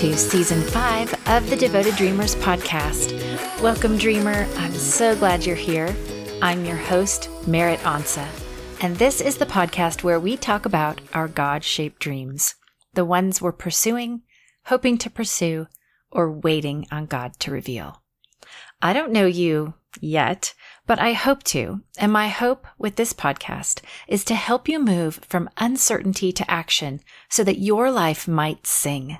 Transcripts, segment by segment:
To season five of the Devoted Dreamers podcast. Welcome, Dreamer. I'm so glad you're here. I'm your host, Merritt Onsa, and this is the podcast where we talk about our God shaped dreams, the ones we're pursuing, hoping to pursue, or waiting on God to reveal. I don't know you yet, but I hope to. And my hope with this podcast is to help you move from uncertainty to action so that your life might sing,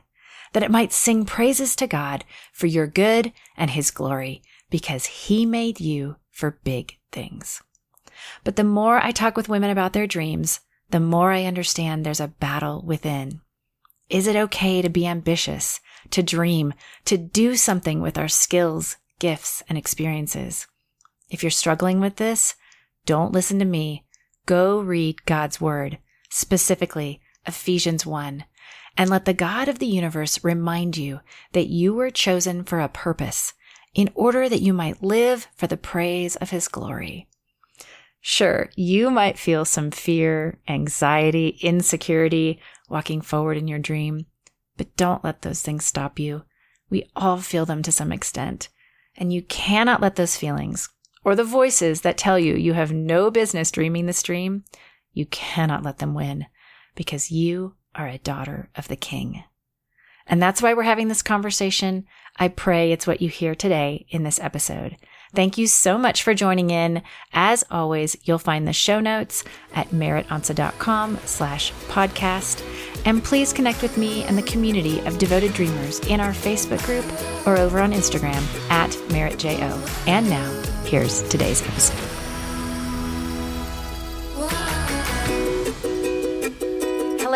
that it might sing praises to God for your good and his glory because he made you for big things. But the more I talk with women about their dreams, the more I understand there's a battle within. Is it okay to be ambitious, to dream, to do something with our skills, gifts, and experiences? If you're struggling with this, don't listen to me. Go read God's word, specifically Ephesians 1, and let the God of the universe remind you that you were chosen for a purpose in order that you might live for the praise of his glory. Sure, you might feel some fear, anxiety, insecurity walking forward in your dream, but don't let those things stop you. We all feel them to some extent, and you cannot let those feelings or the voices that tell you you have no business dreaming this dream, you cannot let them win because you are a daughter of the King. And that's why we're having this conversation. I pray it's what you hear today in this episode. Thank you so much for joining in. As always, you'll find the show notes at merrittonsa.com slash podcast. And please connect with me and the community of devoted dreamers in our Facebook group or over on Instagram at merrittjo. And now, here's today's episode.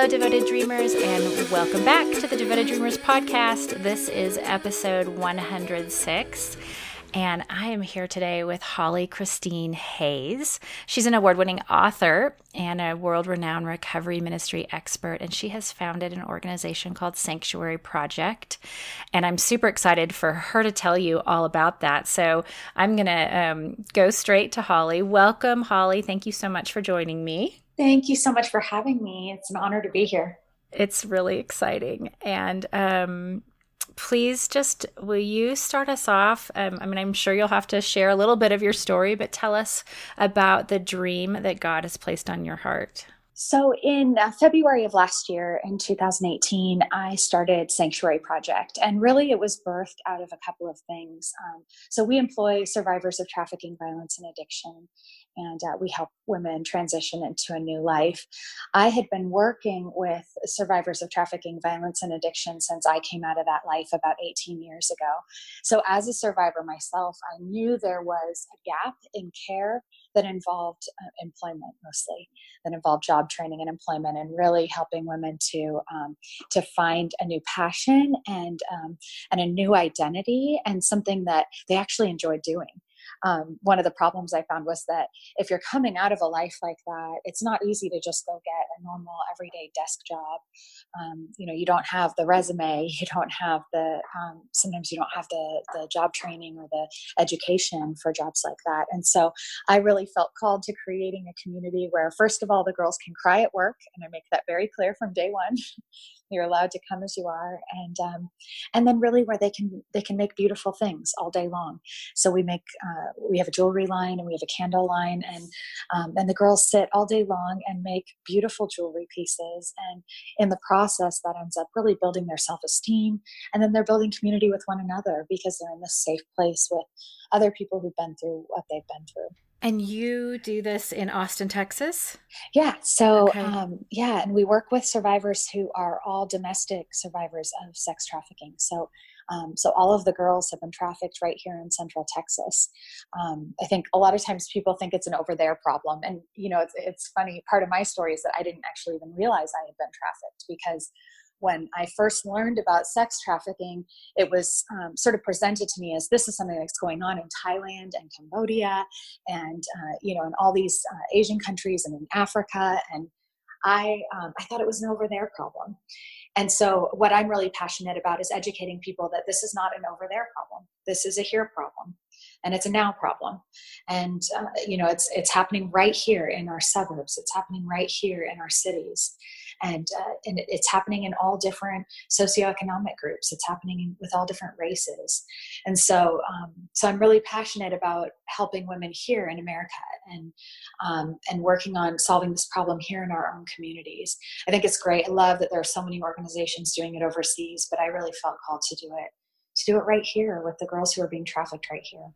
Devoted dreamers, and welcome back to the Devoted Dreamers podcast. This is episode 106. And I am here today with Holly Christine Hayes. She's an award winning author and a world renowned recovery ministry expert. And she has founded an organization called Sanctuary Project. And I'm super excited for her to tell you all about that. So I'm going to um, go straight to Holly. Welcome, Holly. Thank you so much for joining me. Thank you so much for having me. It's an honor to be here. It's really exciting. And um, please just will you start us off? Um, I mean, I'm sure you'll have to share a little bit of your story, but tell us about the dream that God has placed on your heart. So, in uh, February of last year, in 2018, I started Sanctuary Project, and really it was birthed out of a couple of things. Um, so, we employ survivors of trafficking, violence, and addiction, and uh, we help women transition into a new life. I had been working with survivors of trafficking, violence, and addiction since I came out of that life about 18 years ago. So, as a survivor myself, I knew there was a gap in care that involved uh, employment mostly, that involved job training and employment, and really helping women to um, to find a new passion and um, and a new identity and something that they actually enjoy doing um, one of the problems I found was that if you're coming out of a life like that, it's not easy to just go get a normal everyday desk job. Um, you know, you don't have the resume, you don't have the, um, sometimes you don't have the, the job training or the education for jobs like that. And so I really felt called to creating a community where, first of all, the girls can cry at work, and I make that very clear from day one. You're allowed to come as you are, and um, and then really where they can they can make beautiful things all day long. So we make uh, we have a jewelry line and we have a candle line, and um, and the girls sit all day long and make beautiful jewelry pieces. And in the process, that ends up really building their self esteem, and then they're building community with one another because they're in this safe place with other people who've been through what they've been through. And you do this in Austin, Texas? Yeah. So, okay. um, yeah, and we work with survivors who are all domestic survivors of sex trafficking. So, um, so all of the girls have been trafficked right here in Central Texas. Um, I think a lot of times people think it's an over there problem, and you know, it's, it's funny. Part of my story is that I didn't actually even realize I had been trafficked because when I first learned about sex trafficking, it was um, sort of presented to me as this is something that's going on in Thailand and Cambodia, and uh, you know, in all these uh, Asian countries and in Africa. And I, um, I thought it was an over there problem. And so, what I'm really passionate about is educating people that this is not an over there problem. This is a here problem, and it's a now problem. And uh, you know, it's it's happening right here in our suburbs. It's happening right here in our cities and uh, and it's happening in all different socioeconomic groups. It's happening with all different races, and so um, so I'm really passionate about helping women here in America and um, and working on solving this problem here in our own communities. I think it's great. I love that there are so many organizations doing it overseas, but I really felt called to do it to do it right here with the girls who are being trafficked right here.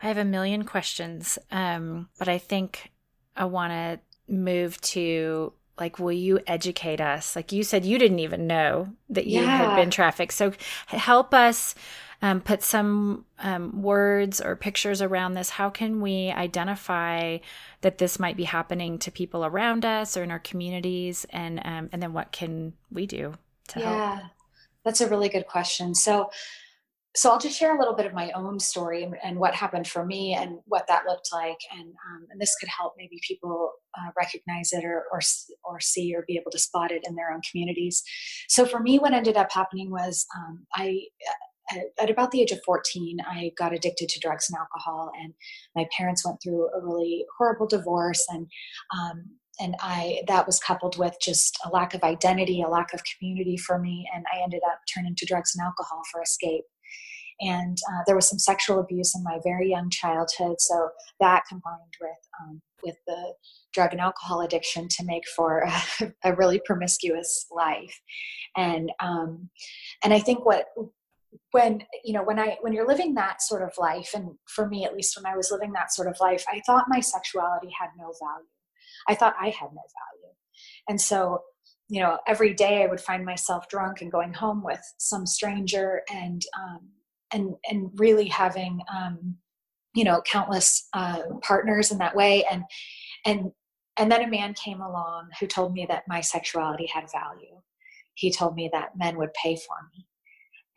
I have a million questions, um, but I think I want to move to like will you educate us? Like you said you didn't even know that you yeah. had been trafficked. So help us um, put some um, words or pictures around this. How can we identify that this might be happening to people around us or in our communities? And um, and then what can we do to help? yeah, help that's a really good question. So so I'll just share a little bit of my own story and, and what happened for me and what that looked like, and um, and this could help maybe people uh, recognize it or, or or see or be able to spot it in their own communities. So for me, what ended up happening was um, I. At about the age of 14, I got addicted to drugs and alcohol, and my parents went through a really horrible divorce, and um, and I that was coupled with just a lack of identity, a lack of community for me, and I ended up turning to drugs and alcohol for escape and uh, there was some sexual abuse in my very young childhood so that combined with um, with the drug and alcohol addiction to make for a, a really promiscuous life. And um, and i think what when you know when i when you're living that sort of life and for me at least when i was living that sort of life i thought my sexuality had no value. I thought i had no value. And so you know every day i would find myself drunk and going home with some stranger and um, and and really having um, you know countless uh, partners in that way. And and and then a man came along who told me that my sexuality had value. He told me that men would pay for me.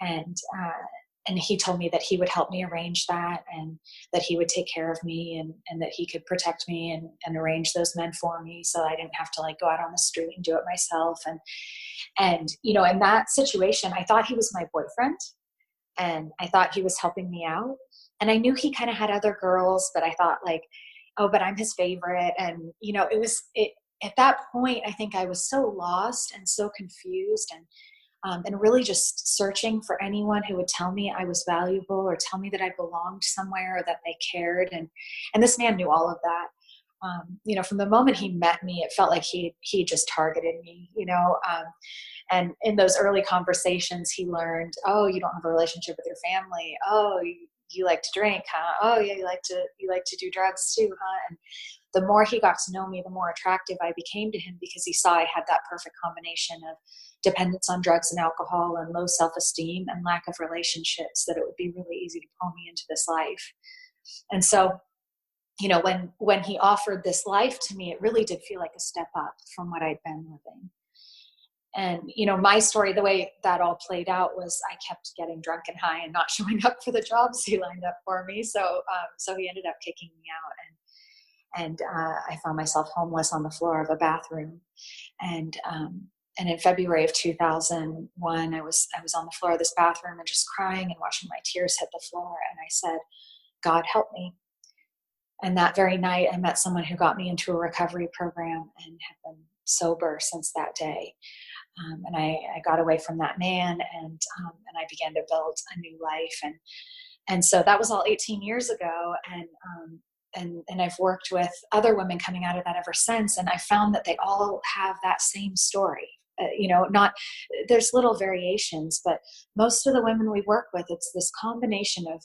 And uh, and he told me that he would help me arrange that and that he would take care of me and, and that he could protect me and, and arrange those men for me so I didn't have to like go out on the street and do it myself. And and you know in that situation I thought he was my boyfriend and I thought he was helping me out. And I knew he kind of had other girls, but I thought like, oh, but I'm his favorite. And you know, it was it at that point. I think I was so lost and so confused and um, and really just searching for anyone who would tell me I was valuable or tell me that I belonged somewhere or that they cared. And and this man knew all of that. Um, you know, from the moment he met me, it felt like he he just targeted me. You know, um, and in those early conversations, he learned, oh, you don't have a relationship with your family. Oh, you, you like to drink, huh? Oh, yeah, you like to you like to do drugs too, huh? And the more he got to know me, the more attractive I became to him because he saw I had that perfect combination of dependence on drugs and alcohol and low self-esteem and lack of relationships that it would be really easy to pull me into this life. And so you know when when he offered this life to me it really did feel like a step up from what i'd been living and you know my story the way that all played out was i kept getting drunk and high and not showing up for the jobs he lined up for me. So um, so he ended up kicking me out and and uh, i found myself homeless on the floor of a bathroom. And um, and in february of 2001 i was i was on the floor of this bathroom and just crying and watching my tears hit the floor. And i said god help me. And that very night i met someone who got me into a recovery program and have been sober since that day um, and I, I, got away from that man and um, and I began to build a new life. And and so that was all 18 years ago. And um, and and I've worked with other women coming out of that ever since. And I found that they all have that same story. Uh, you know not there's little variations but most of the women we work with it's this combination of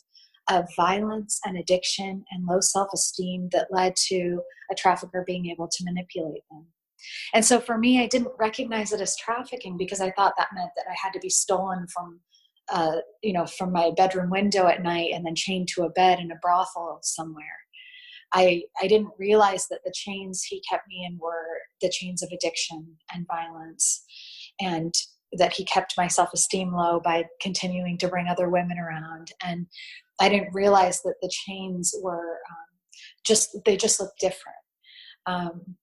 of violence and addiction and low self-esteem that led to a trafficker being able to manipulate them and so for me, I didn't recognize it as trafficking because I thought that meant that I had to be stolen from, uh, you know, from my bedroom window at night and then chained to a bed in a brothel somewhere. I, I didn't realize that the chains he kept me in were the chains of addiction and violence and that he kept my self-esteem low by continuing to bring other women around and i didn't realize that the chains were um, just they just looked different um,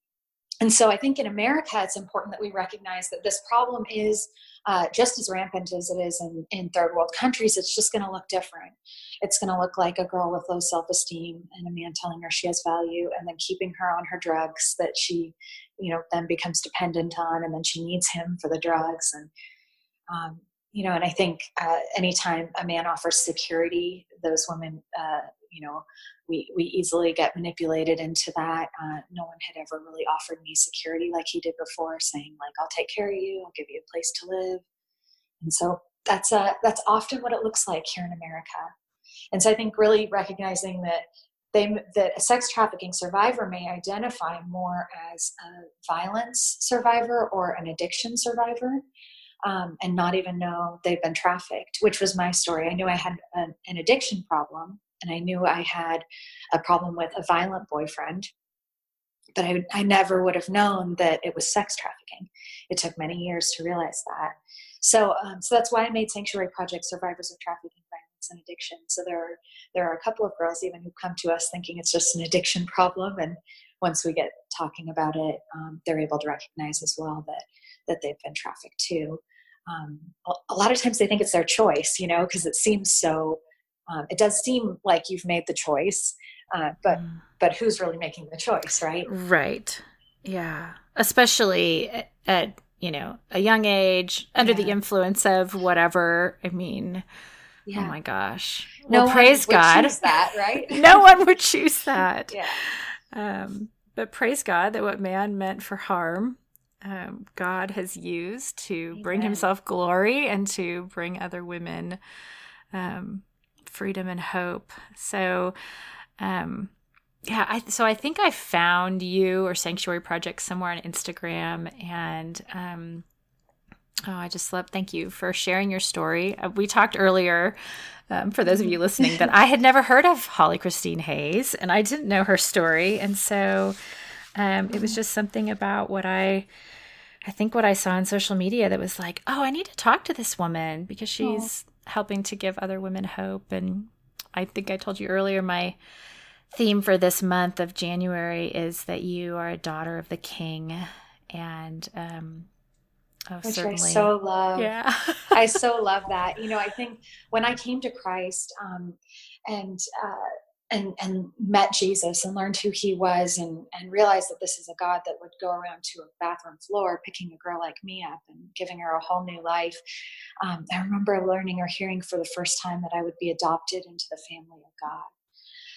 and so I think in America, it's important that we recognize that this problem is uh, just as rampant as it is in, in third world countries, it's just going to look different. It's going to look like a girl with low self esteem and a man telling her she has value and then keeping her on her drugs that she, you know, then becomes dependent on and then she needs him for the drugs. And, um, you know, and I think uh, anytime a man offers security, those women, uh, you know, we, we easily get manipulated into that. Uh, no one had ever really offered me security like he did before, saying like, "I'll take care of you, I'll give you a place to live," and so that's uh, that's often what it looks like here in America. And so I think really recognizing that they that a sex trafficking survivor may identify more as a violence survivor or an addiction survivor. Um, and not even know they've been trafficked, which was my story. I knew I had an, an addiction problem, and I knew I had a problem with a violent boyfriend, but I, I never would have known that it was sex trafficking. It took many years to realize that. So, um, so that's why I made Sanctuary Project Survivors of Trafficking, Violence, and Addiction. So there are there are a couple of girls even who come to us thinking it's just an addiction problem, and once we get talking about it, um, they're able to recognize as well that that they've been trafficked too. Um, a lot of times they think it's their choice, you know, because it seems so um, it does seem like you've made the choice uh, but mm. but who's really making the choice right right yeah especially at, at you know a young age under yeah. the influence of whatever i mean oh yeah. oh my gosh no well, praise god that right no one would choose that yeah um but praise god that what man meant for harm um, God has used to Amen. bring Himself glory and to bring other women um, freedom and hope. So, um, yeah, I, so I think I found you or Sanctuary Project somewhere on Instagram, and um, oh, I just love. Thank you for sharing your story. Uh, we talked earlier, um, for those of you listening, that I had never heard of Holly Christine Hayes, and I didn't know her story, and so um, it was just something about what I. I think what I saw on social media that was like, oh, I need to talk to this woman because she's helping to give other women hope. And I think I told you earlier, my theme for this month of January is that you are a daughter of the King, and um, oh, which certainly. I so love. Yeah, I so love that. You know, I think when I came to Christ, um, and uh, and and met Jesus and learned who he was and and realized that this is a God that would go around to a bathroom floor picking a girl like me up and giving her a whole new life. Um, I remember learning or hearing for the first time that I would be adopted into the family of God.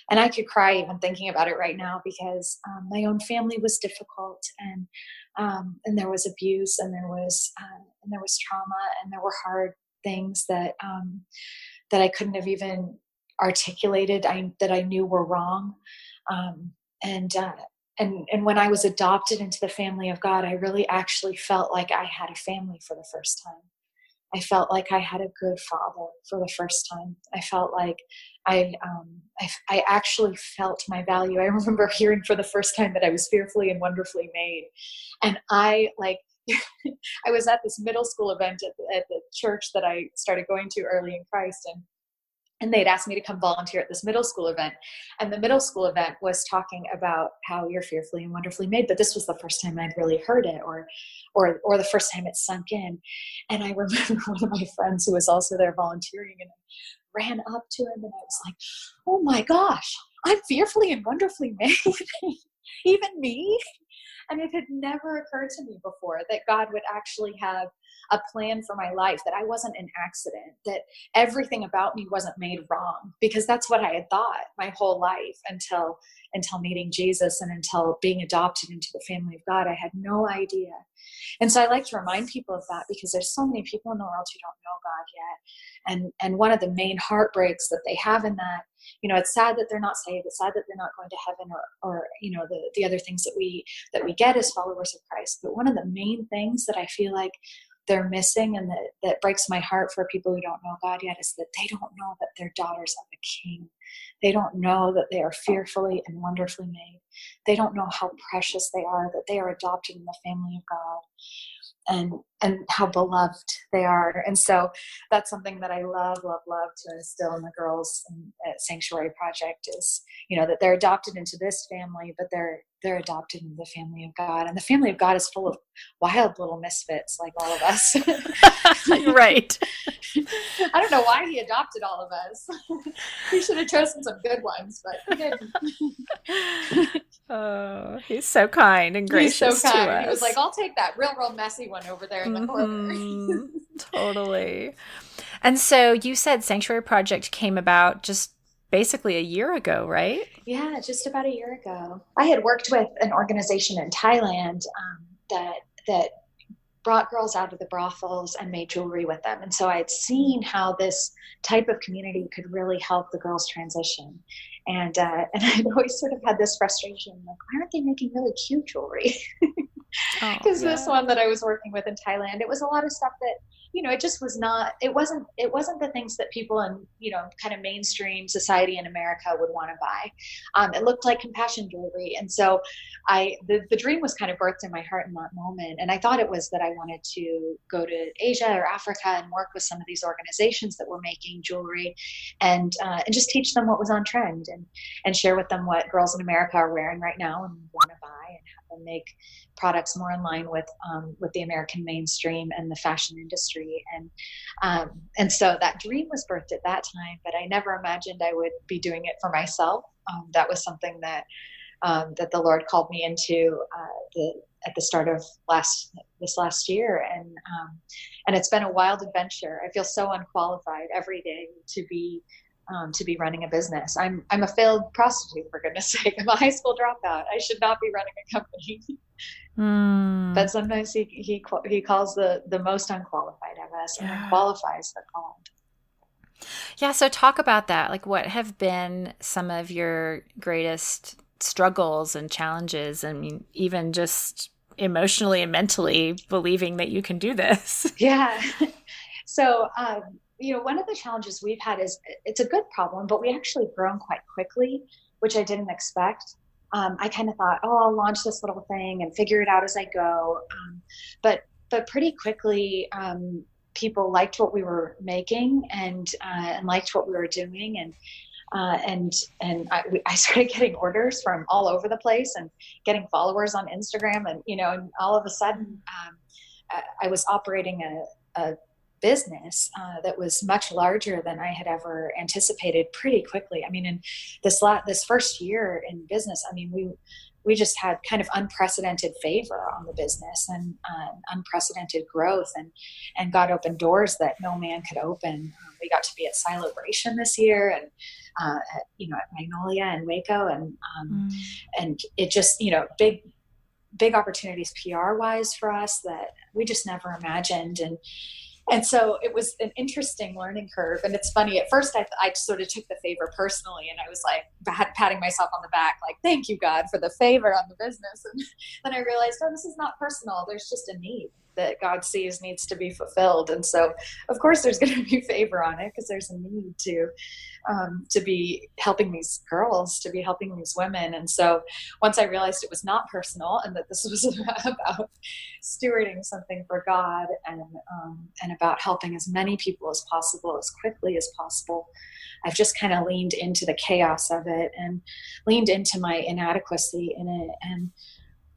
And I could cry even thinking about it right now because um, my own family was difficult and um, and there was abuse and there was uh, and there was trauma and there were hard things that um, that I couldn't have even articulated I, that I knew were wrong. Um, and uh, and and when I was adopted into the family of God, I really actually felt like I had a family for the first time. I felt like I had a good father for the first time. I felt like I, um, I, I actually felt my value. I remember hearing for the first time that I was fearfully and wonderfully made, and I like. I was at this middle school event at at the church that I started going to early in Christ, and and they'd asked me to come volunteer at this middle school event. And the middle school event was talking about how you're fearfully and wonderfully made but this was the first time i'd really heard it or or or the first time it sunk in. And i remember one of my friends who was also there volunteering and ran up to him and i was like oh my gosh i'm fearfully and wonderfully made even me and it had never occurred to me before that God would actually have a plan for my life, that I wasn't an accident, that everything about me wasn't made wrong, because that's what I had thought my whole life until until meeting Jesus and until being adopted into the family of God. I had no idea. And so I like to remind people of that because there's so many people in the world who don't know God yet. And and one of the main heartbreaks that they have in that you know it's sad that they're not saved it's sad that they're not going to heaven or or you know the the other things that we that we get as followers of christ. But one of the main things that i feel like they're missing and that, that breaks my heart for people who don't know god yet is that they don't know that they're daughters of a king. They don't know that they are fearfully and wonderfully made. They don't know how precious they are that they are adopted in the family of god. And and how beloved they are. And so that's something that i love love love to instill in the girls at sanctuary project is you know that they're adopted into this family but they're they're adopted into the family of god. And the family of god is full of wild little misfits like all of us. Right. I don't know why he adopted all of us. He should have chosen some good ones but he didn't. Oh he's so kind and gracious he's so kind. He was like i'll take that real real messy one over there mm-hmm. corner totally and so you said sanctuary project came about just basically a year ago, right? Yeah, just about a year ago. I had worked with an organization in Thailand um, that that brought girls out of the brothels and made jewelry with them. And so I had seen how this type of community could really help the girls transition. And uh, and I'd always sort of had this frustration, like, why aren't they making really cute jewelry? Because oh, yeah. this one that I was working with in Thailand, it was a lot of stuff that you know it just was not it wasn't it wasn't the things that people in you know kind of mainstream society in america would want to buy. Um, it looked like compassion jewelry and so i the, the dream was kind of birthed in my heart in that moment and i thought it was that i wanted to go to asia or africa and work with some of these organizations that were making jewelry and uh, and just teach them what was on trend and and share with them what girls in america are wearing right now and want to buy and them make products more in line with um, with the American mainstream and the fashion industry. And um, and so that dream was birthed at that time, but I never imagined I would be doing it for myself. Um, that was something that um, that the Lord called me into uh, the, at the start of last this last year, and um, and it's been a wild adventure. I feel so unqualified every day to be um, to be running a business. I'm I'm a failed prostitute for goodness sake. I'm a high school dropout. I should not be running a company. Mm. But sometimes he he he calls the the most unqualified of us yeah. and qualifies the called. Yeah. So talk about that. Like, what have been some of your greatest struggles and challenges? I mean, even just emotionally and mentally believing that you can do this. Yeah. So, um, you know, one of the challenges we've had is it's a good problem, but we actually grown quite quickly, which I didn't expect. Um, I kind of thought, oh, I'll launch this little thing and figure it out as I go. Um, but but pretty quickly, um, people liked what we were making and uh, and liked what we were doing and. Uh, and and I, I, started getting orders from all over the place and getting followers on Instagram and you know and all of a sudden um, I, I was operating a, a business uh, that was much larger than I had ever anticipated pretty quickly. I mean, in this la- this first year in business, I mean, we we just had kind of unprecedented favor on the business and uh, unprecedented growth, and and got open doors that no man could open. Um, we got to be at Celebration this year, and uh, at, you know at Magnolia and Waco, and um, mm. and it just you know big big opportunities PR wise for us that we just never imagined and and so it was an interesting learning curve. And it's funny at first I, I sort of took the favor personally and i was like patting myself on the back like thank you god for the favor on the business. And then i realized oh this is not personal. There's just a need that God sees needs to be fulfilled. And so, of course, there's going to be favor on it because there's a need to um, to be helping these girls, to be helping these women. And so, once I realized it was not personal and that this was about stewarding something for God and um, and about helping as many people as possible as quickly as possible. I've just kind of leaned into the chaos of it and leaned into my inadequacy in it and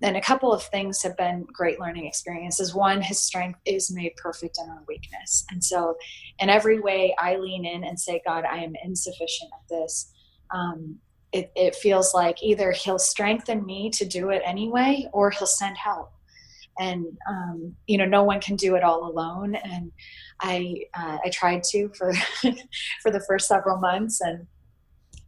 and a couple of things have been great learning experiences. One, his strength is made perfect in our weakness. And so, in every way, I lean in and say, God, I am insufficient at this. Um, it, it feels like either he'll strengthen me to do it anyway, or he'll send help. And um, you know, no one can do it all alone. And I uh, I tried to for for the first several months, and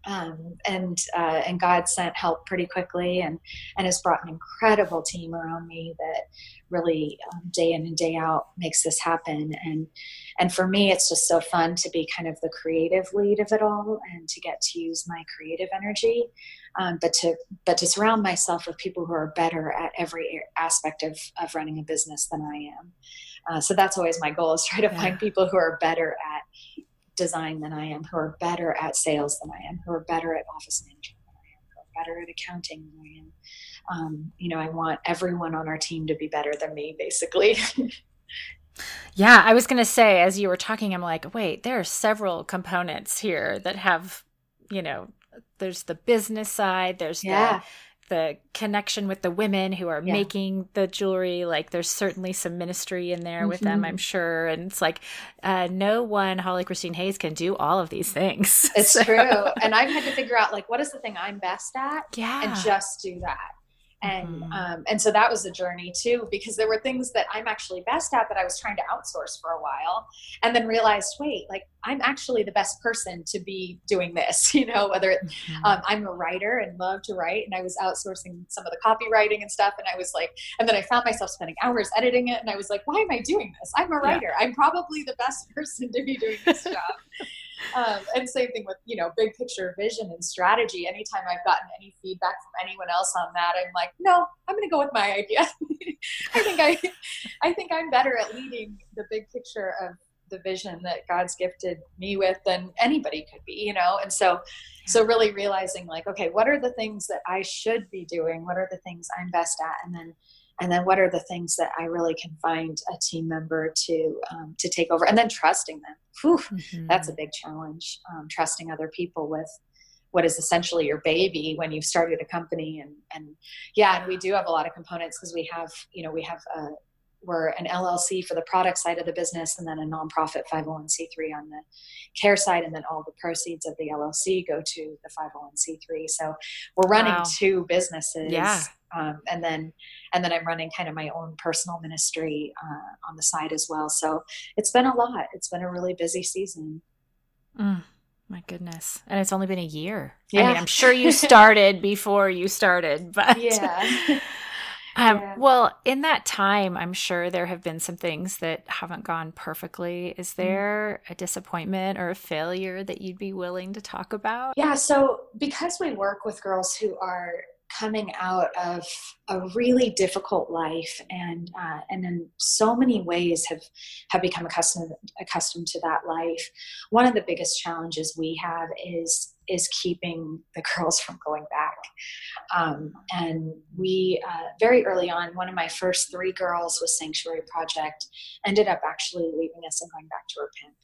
um, and uh, and God sent help pretty quickly, and and has brought an incredible team around me that really um, day in and day out makes this happen. And and for me, it's just so fun to be kind of the creative lead of it all, and to get to use my creative energy, um, but to but to surround myself with people who are better at every aspect of of running a business than I am. Uh, so that's always my goal: is try to yeah. find people who are better at design than I am, who are better at sales than I am, who are better at office management than I am, who are better at accounting than I am. um, you know, I want everyone on our team to be better than me, basically. yeah, I was going to say, as you were talking, I'm like, wait, there are several components here that have, you know, there's the business side, there's yeah. the the connection with the women who are yeah. making the jewelry like there's certainly some ministry in there mm-hmm. with them i'm mm-hmm. sure and it's like uh, no one holly christine hayes can do all of these things it's so. true and i've had to figure out like what is the thing i'm best at yeah and just do that and mm-hmm. um, and so that was a journey too because there were things that i'm actually best at that i was trying to outsource for a while and then realized wait like i'm actually the best person to be doing this you know whether it, mm-hmm. um, i'm a writer and love to write and i was outsourcing some of the copywriting and stuff and i was like and then i found myself spending hours editing it and i was like why am i doing this i'm a writer yeah. i'm probably the best person to be doing this job um, and same thing with you know big picture vision and strategy. Anytime i've gotten any feedback from anyone else on that i'm like no i'm going to go with my idea. I think i i think i'm better at leading the big picture of the vision that god's gifted me with than anybody could be you know? And so so really realizing like okay what are the things that i should be doing? What are the things i'm best at? And then and then what are the things that I really can find a team member to um, to take over, and then trusting them. Whew, mm-hmm. That's a big challenge. Um, trusting other people with what is essentially your baby when you've started a company, and and yeah, and we do have a lot of components because we have you know we have a, we're an LLC for the product side of the business, and then a nonprofit 501c3 on the care side, and then all the proceeds of the LLC go to the 501c3. So we're running wow. two businesses. Yeah um, and then and then I'm running kind of my own personal ministry uh, on the side as well. So it's been a lot. It's been a really busy season. Mm, my goodness, and it's only been a year. Yeah. I mean, I'm sure you started before you started, but yeah. Um, yeah. Well, in that time, I'm sure there have been some things that haven't gone perfectly. Is mm. there a disappointment or a failure that you'd be willing to talk about? Yeah. So, because we work with girls who are coming out of a really difficult life and uh, and in so many ways have have become accustomed accustomed to that life. One of the biggest challenges we have is is keeping the girls from going back. Um, and we uh, very early on one of my first three girls with sanctuary project ended up actually leaving us and going back to her pimp.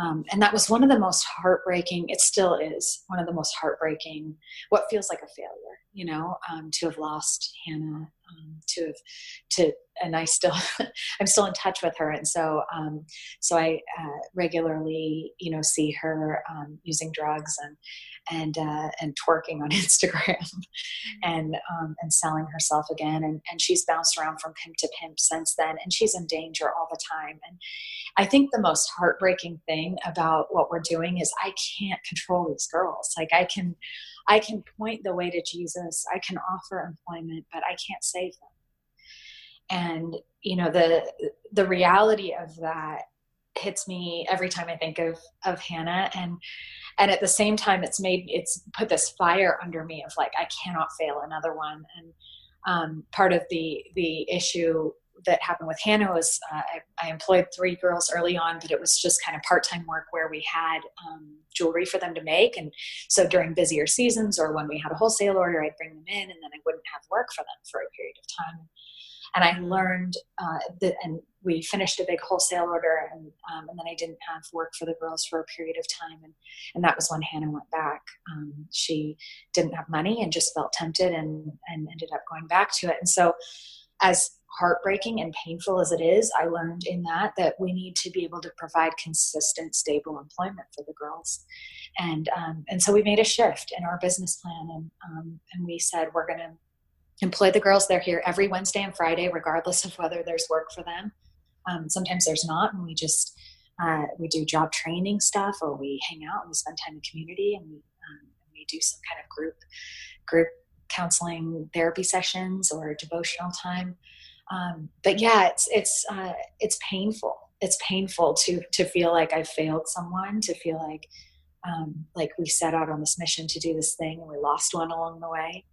Um, and that was one of the most heartbreaking, it still is one of the most heartbreaking, what feels like a failure, you know, um, to have lost Hannah, um, to have, to, and I still, I'm still in touch with her. And so, um, so I uh, regularly, you know, see her um, using drugs and, and uh, and twerking on Instagram mm-hmm. and um, and selling herself again. And and she's bounced around from pimp to pimp since then, and she's in danger all the time. And I think the most heartbreaking thing about what we're doing is I can't control these girls. Like I can. I can point the way to Jesus. I can offer employment, but I can't save them. And you know the the reality of that hits me every time I think of of Hannah and and at the same time it's made it's put this fire under me of like I cannot fail another one and um, part of the the issue that happened with Hannah was uh, I, I, employed three girls early on, but it was just kind of part time work where we had um, jewelry for them to make. And so during busier seasons or when we had a wholesale order, I'd bring them in and then I wouldn't have work for them for a period of time and I learned uh, that, and we finished a big wholesale order, and um, and then I didn't have work for the girls for a period of time, and and that was when Hannah went back. Um, she didn't have money and just felt tempted, and and ended up going back to it. And so, as heartbreaking and painful as it is, I learned in that that we need to be able to provide consistent, stable employment for the girls, and um, and so we made a shift in our business plan, and um, and we said we're going to employ the girls. They're here every Wednesday and Friday, regardless of whether there's work for them. Um, sometimes there's not, and we just uh, we do job training stuff, or we hang out and we spend time in community, and we um, we do some kind of group group counseling therapy sessions or devotional time. Um, but yeah, it's it's uh, it's painful. It's painful to to feel like I've failed someone, to feel like um, like we set out on this mission to do this thing and we lost one along the way.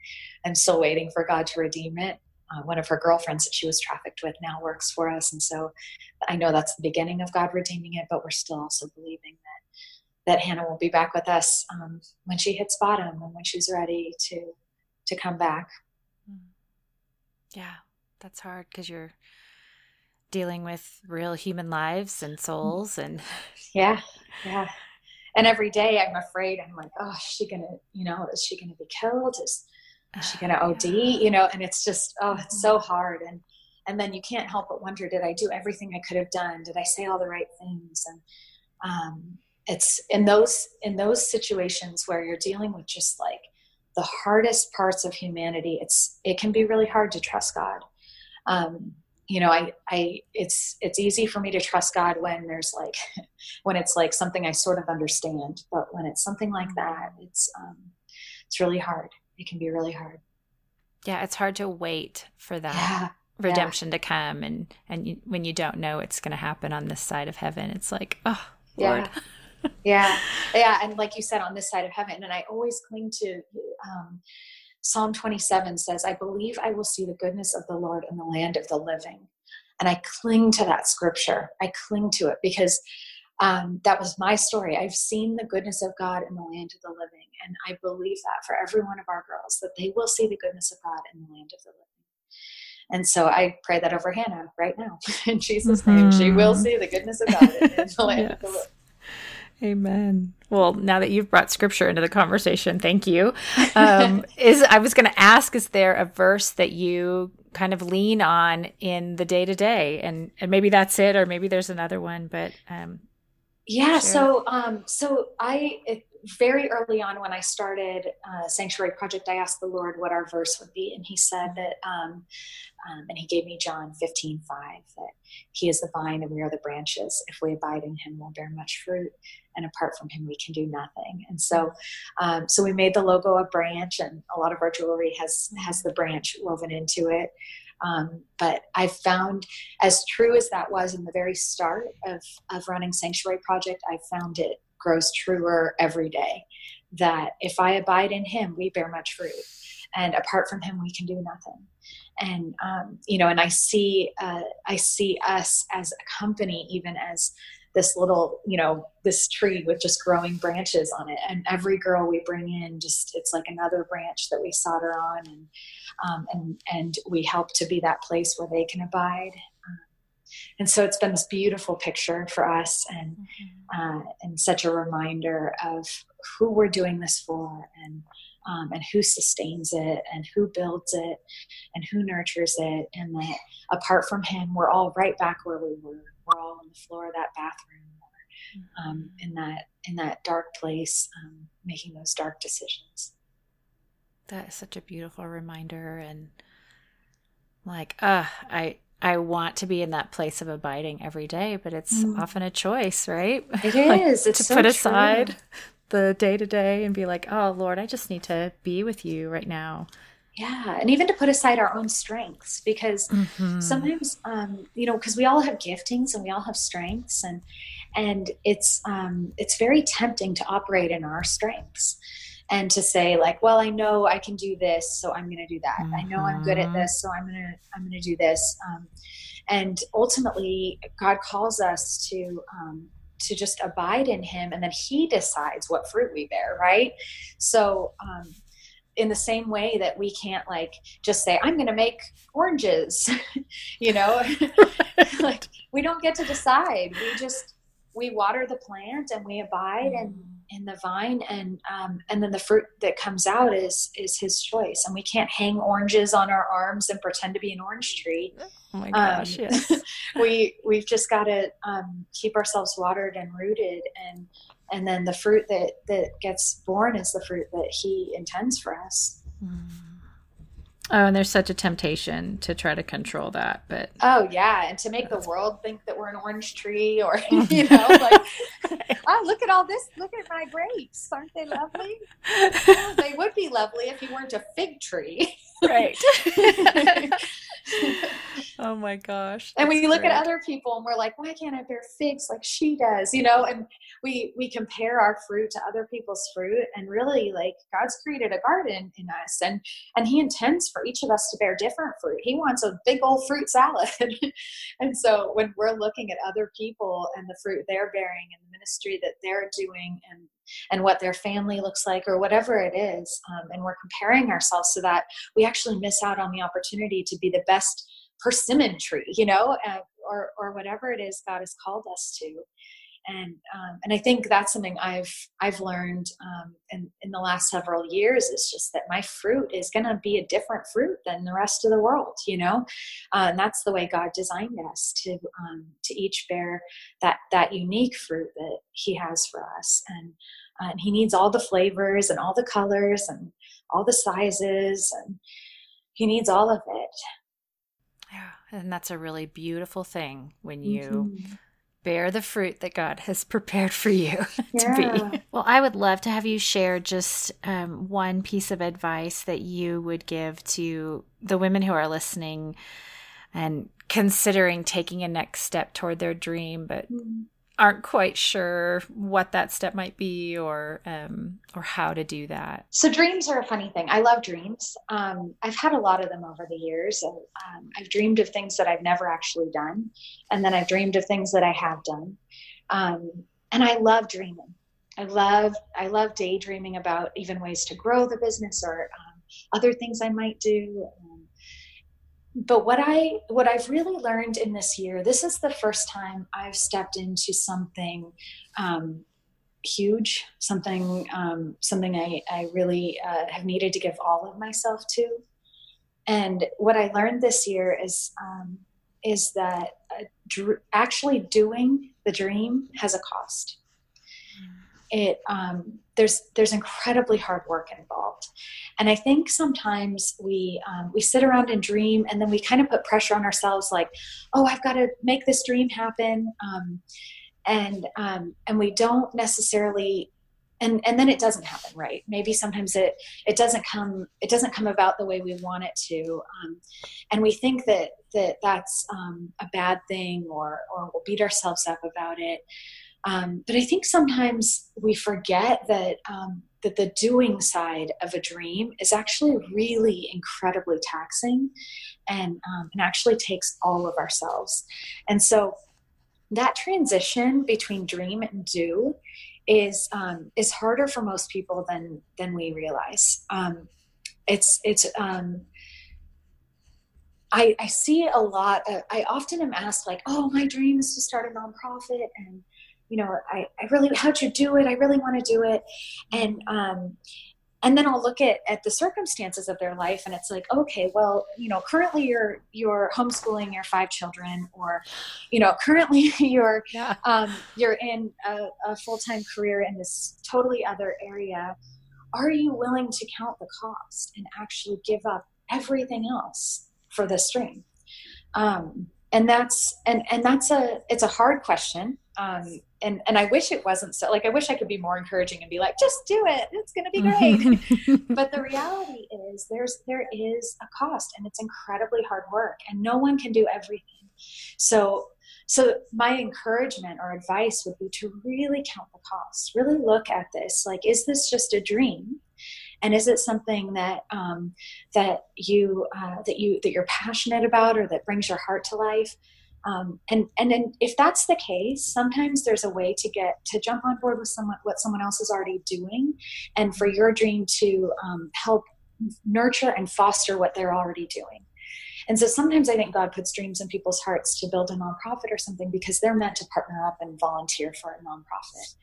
I'm still waiting for God to redeem it. Uh, one of her girlfriends that she was trafficked with now works for us, and so I know that's the beginning of God redeeming it. But we're still also believing that that Hannah will be back with us um, when she hits bottom and when she's ready to to come back. Mm. Yeah, that's hard because you're dealing with real human lives and souls and yeah yeah. And every day i'm afraid i'm like oh is she gonna you know is she gonna be killed? Is, is she gonna od you know and it's just oh it's so hard. And and then you can't help but wonder did i do everything i could have done? Did i say all the right things? And um, it's in those in those situations where you're dealing with just like the hardest parts of humanity it's it can be really hard to trust god um, you know i i it's it's easy for me to trust god when there's like when it's like something i sort of understand but when it's something like that it's um it's really hard it can be really hard yeah it's hard to wait for that yeah, redemption yeah. to come and and you, when you don't know it's going to happen on this side of heaven it's like oh lord yeah. yeah yeah and like you said on this side of heaven and i always cling to um Psalm 27 says, I believe I will see the goodness of the Lord in the land of the living. And I cling to that scripture. I cling to it because um, that was my story. I've seen the goodness of God in the land of the living. And I believe that for every one of our girls, that they will see the goodness of God in the land of the living. And so I pray that over Hannah right now. In Jesus' mm-hmm. name, she will see the goodness of God in the land yes. of the living. Amen. Well, now that you've brought scripture into the conversation, thank you. Um, is I was going to ask, is there a verse that you kind of lean on in the day to day, and and maybe that's it, or maybe there's another one, but um, yeah. Sure. So um, so I it, very early on when I started uh, Sanctuary Project, I asked the Lord what our verse would be, and He said that, um, um, and He gave me John 15, 5, that He is the vine and we are the branches. If we abide in Him, we'll bear much fruit, and apart from Him, we can do nothing. And so, um, so we made the logo a branch, and a lot of our jewelry has has the branch woven into it. Um, but I found, as true as that was in the very start of, of running Sanctuary Project, I found it grows truer every day. That if I abide in Him, we bear much fruit, and apart from Him, we can do nothing. And um, you know, and I see, uh, I see us as a company, even as this little, you know, this tree with just growing branches on it. And every girl we bring in, just it's like another branch that we solder on, and um, and and we help to be that place where they can abide and so it's been this beautiful picture for us and mm-hmm. uh, and such a reminder of who we're doing this for and um, and who sustains it and who builds it and who nurtures it and that apart from him we're all right back where we were we're all on the floor of that bathroom or um, mm-hmm. in that in that dark place um, making those dark decisions that is such a beautiful reminder and like uh i I want to be in that place of abiding every day, but it's mm. often a choice, right? It like, is. It's to so put aside true. the day to day and be like, oh, Lord, I just need to be with you right now. Yeah. And even to put aside our own strengths because mm-hmm. sometimes, um, you know, because we all have giftings and we all have strengths and, and it's, um, it's very tempting to operate in our strengths and to say like well i know i can do this so i'm going to do that. Mm-hmm. i know i'm good at mm-hmm. this so i'm going to i'm going to do this. Um, and ultimately god calls us to um, to just abide in him and then he decides what fruit we bear right? So um, in the same way that we can't like just say i'm going to make oranges you know? Like we don't get to decide. We just we water the plant and we abide and mm-hmm in the vine and um, and then the fruit that comes out is is his choice. And we can't hang oranges on our arms and pretend to be an orange tree. Oh my gosh um, yes. we we've just got to um, keep ourselves watered and rooted and and then the fruit that that gets born is the fruit that he intends for us. Mm. Oh, and there's such a temptation to try to control that, but oh yeah, and to make the world think that we're an orange tree, or you know, like oh look at all this, look at my grapes, aren't they lovely? well, they would be lovely if you weren't a fig tree, right? oh my gosh! And we look great. at other people and we're like, why can't I bear figs like she does? You know, and we we compare our fruit to other people's fruit, and really, like God's created a garden in us, and and He intends for each of us to bear different fruit. He wants a big old fruit salad, and so when we're looking at other people and the fruit they're bearing and the ministry that they're doing, and and what their family looks like or whatever it is um, and we're comparing ourselves to that we actually miss out on the opportunity to be the best persimmon tree, you know, uh, or or whatever it is God has called us to and um, and I think that's something I've I've learned um, in in the last several years is just that my fruit is going to be a different fruit than the rest of the world, you know, uh, and that's the way God designed us to um, to each bear that that unique fruit that He has for us, and uh, and He needs all the flavors and all the colors and all the sizes, and He needs all of it. Yeah, and that's a really beautiful thing when you. Mm-hmm bear the fruit that God has prepared for you to be. Well, I would love to have you share just um, one piece of advice that you would give to the women who are listening and considering taking a next step toward their dream, but mm-hmm aren't quite sure what that step might be or um, or how to do that. So dreams are a funny thing. I love dreams. Um, I've had a lot of them over the years. Um, I've dreamed of things that I've never actually done, and then I've dreamed of things that I have done. Um, and I love dreaming. I love I love daydreaming about even ways to grow the business or um, other things I might do but what i what i've really learned in this year this is the first time i've stepped into something um, huge something um, something i, I really uh, have needed to give all of myself to. And what i learned this year is um, is that uh, dr- actually doing the dream has a cost. It um, there's there's incredibly hard work involved and i think sometimes we um, we sit around and dream and then we kind of put pressure on ourselves like oh i've got to make this dream happen. Um, and um, and we don't necessarily and and then it doesn't happen right? Maybe sometimes it it doesn't come it doesn't come about the way we want it to um, and we think that that that's um, a bad thing or or we'll beat ourselves up about it. Um, but I think sometimes we forget that um, that the doing side of a dream is actually really incredibly taxing, and um, and actually takes all of ourselves. And so that transition between dream and do is um, is harder for most people than than we realize. Um, it's it's um, I, I, see a lot. Of, I often am asked, like, "Oh, my dream is to start a nonprofit," and you know, I, I really, how'd you do it? I really want to do it. And, um, and then I'll look at, at the circumstances of their life and it's like, okay, well, you know, currently you're, you're homeschooling your five children or, you know, currently you're, yeah. um, you're in a, a full-time career in this totally other area. Are you willing to count the cost and actually give up everything else for this dream? Um, and that's, and, and that's a, it's a hard question um, and and I wish it wasn't so. Like I wish I could be more encouraging and be like, just do it. It's going to be great. but the reality is, there's there is a cost, and it's incredibly hard work, and no one can do everything. So so my encouragement or advice would be to really count the cost. Really look at this. Like, is this just a dream? and is it something that um, that you uh, that you that you're passionate about or that brings your heart to life um, and and then if that's the case, sometimes there's a way to get to jump on board with someone what someone else is already doing, and for your dream to um, help nurture and foster what they're already doing. And so sometimes I think God puts dreams in people's hearts to build a nonprofit or something because they're meant to partner up and volunteer for a nonprofit.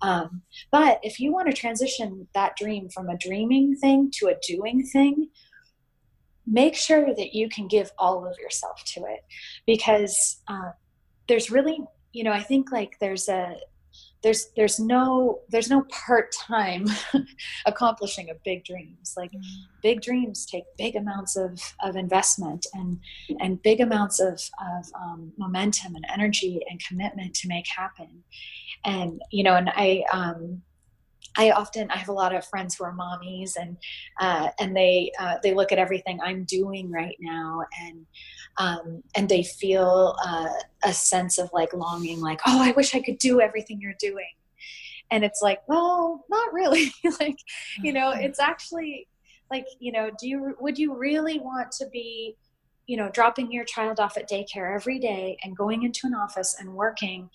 Um, but if you want to transition that dream from a dreaming thing to a doing thing, make sure that you can give all of yourself to it because uh, there's really you know i think like there's a there's there's no there's no part-time accomplishing of big dreams like mm. big dreams take big amounts of of investment and and big amounts of of um, momentum and energy and commitment to make happen and you know and i um I often I have a lot of friends who are mommies and uh, and they uh, they look at everything I'm doing right now and um, and they feel uh, a sense of like longing like oh I wish I could do everything you're doing and it's like well not really like you know mm-hmm. it's actually like you know do you would you really want to be you know dropping your child off at daycare every day and going into an office and working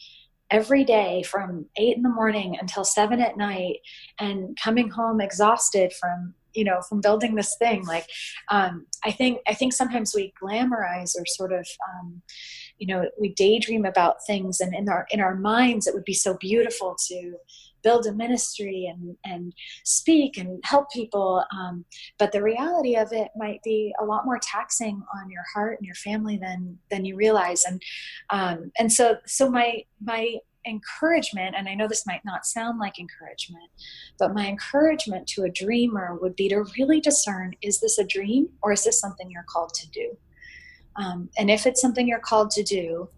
every day from eight in the morning until seven at night and coming home exhausted from you know from building this thing. Like um, i think i think sometimes we glamorize or sort of um, you know we daydream about things and in our in our minds it would be so beautiful to build a ministry and and speak and help people um, but the reality of it might be a lot more taxing on your heart and your family than than you realize. And um, and so so my my encouragement and i know this might not sound like encouragement but my encouragement to a dreamer would be to really discern is this a dream or is this something you're called to do? Um, and if it's something you're called to do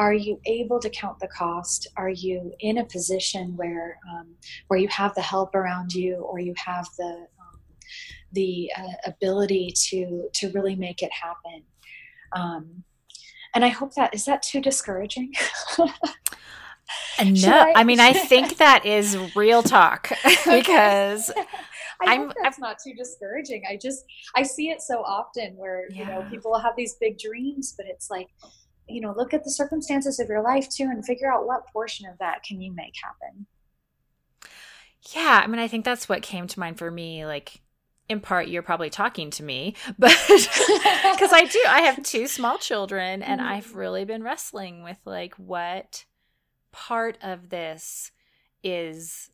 are you able to count the cost are you in a position where um, where you have the help around you or you have the um, the uh, ability to to really make it happen um, and i hope that is that too discouraging no I? I? mean i think that is real talk because I am that's I'm, not too discouraging. I just I see it so often where yeah. you know people have these big dreams, but it's like you know look at the circumstances of your life too and figure out what portion of that can you make happen yeah i mean i think that's what came to mind for me like in part you're probably talking to me but because i do i have two small children and mm-hmm. i've really been wrestling with like what part of this is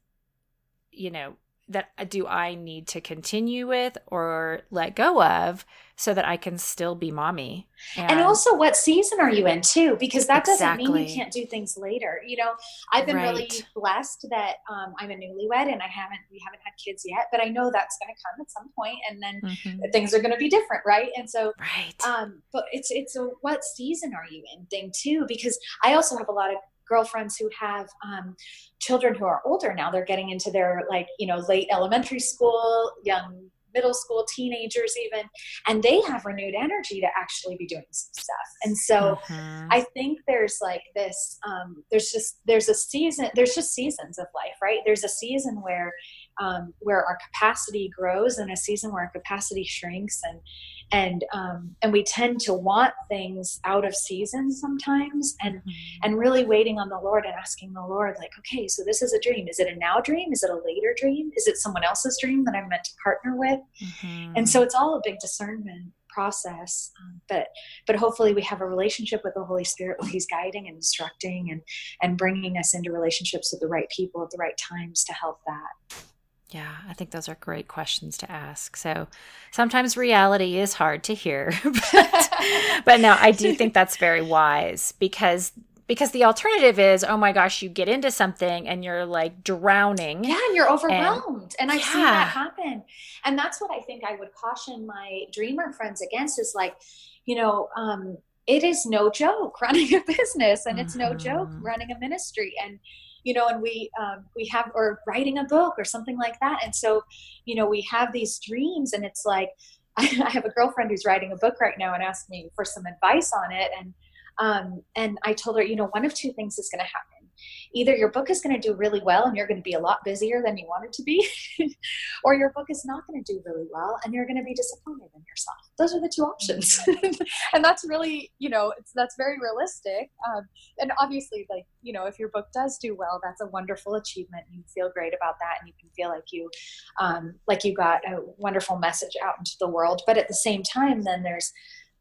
you know that uh, do I need to continue with or let go of so that I can still be mommy. And, and also what season are you in too? Because that exactly. doesn't mean you can't do things later. You know, I've been right. really blessed that um, I'm a newlywed and I haven't, we haven't had kids yet, but I know that's going to come at some point and then mm-hmm. things are going to be different. Right. And so, right. Um, but it's, it's a, what season are you in thing too? Because I also have a lot of girlfriends who have um, children who are older now they're getting into their like you know late elementary school young middle school teenagers even and they have renewed energy to actually be doing some stuff and so mm-hmm. i think there's like this um, there's just there's a season there's just seasons of life right there's a season where um, where our capacity grows and a season where our capacity shrinks and and um, and we tend to want things out of season sometimes and mm-hmm. and really waiting on the lord and asking the lord like okay so this is a dream. Is it a now dream? Is it a later dream? Is it someone else's dream that i'm meant to partner with? Mm-hmm. and so it's all a big discernment process um, but but hopefully we have a relationship with the holy spirit where he's guiding and instructing and and bringing us into relationships with the right people at the right times to help that yeah, I think those are great questions to ask. So sometimes reality is hard to hear, but, but no, I do think that's very wise because because the alternative is oh my gosh you get into something and you're like drowning yeah and you're overwhelmed and, and i've yeah. seen that happen and that's what i think i would caution my dreamer friends against is like you know um, it is no joke running a business and it's mm-hmm. no joke mm-hmm. running a ministry and you know, and we um, we have or writing a book or something like that. And so, you know, we have these dreams, and it's like I, have a girlfriend who's writing a book right now and asked me for some advice on it, and um, and I told her, you know, one of two things is going to happen either your book is going to do really well and you're going to be a lot busier than you wanted to be, or your book is not going to do really well and you're going to be disappointed in yourself. Those are the two options. and that's really, you know, that's very realistic. Um, and obviously, like, you know, if your book does do well, that's a wonderful achievement. You feel great about that and you can feel like you, um, like you got a wonderful message out into the world. But at the same time, then there's,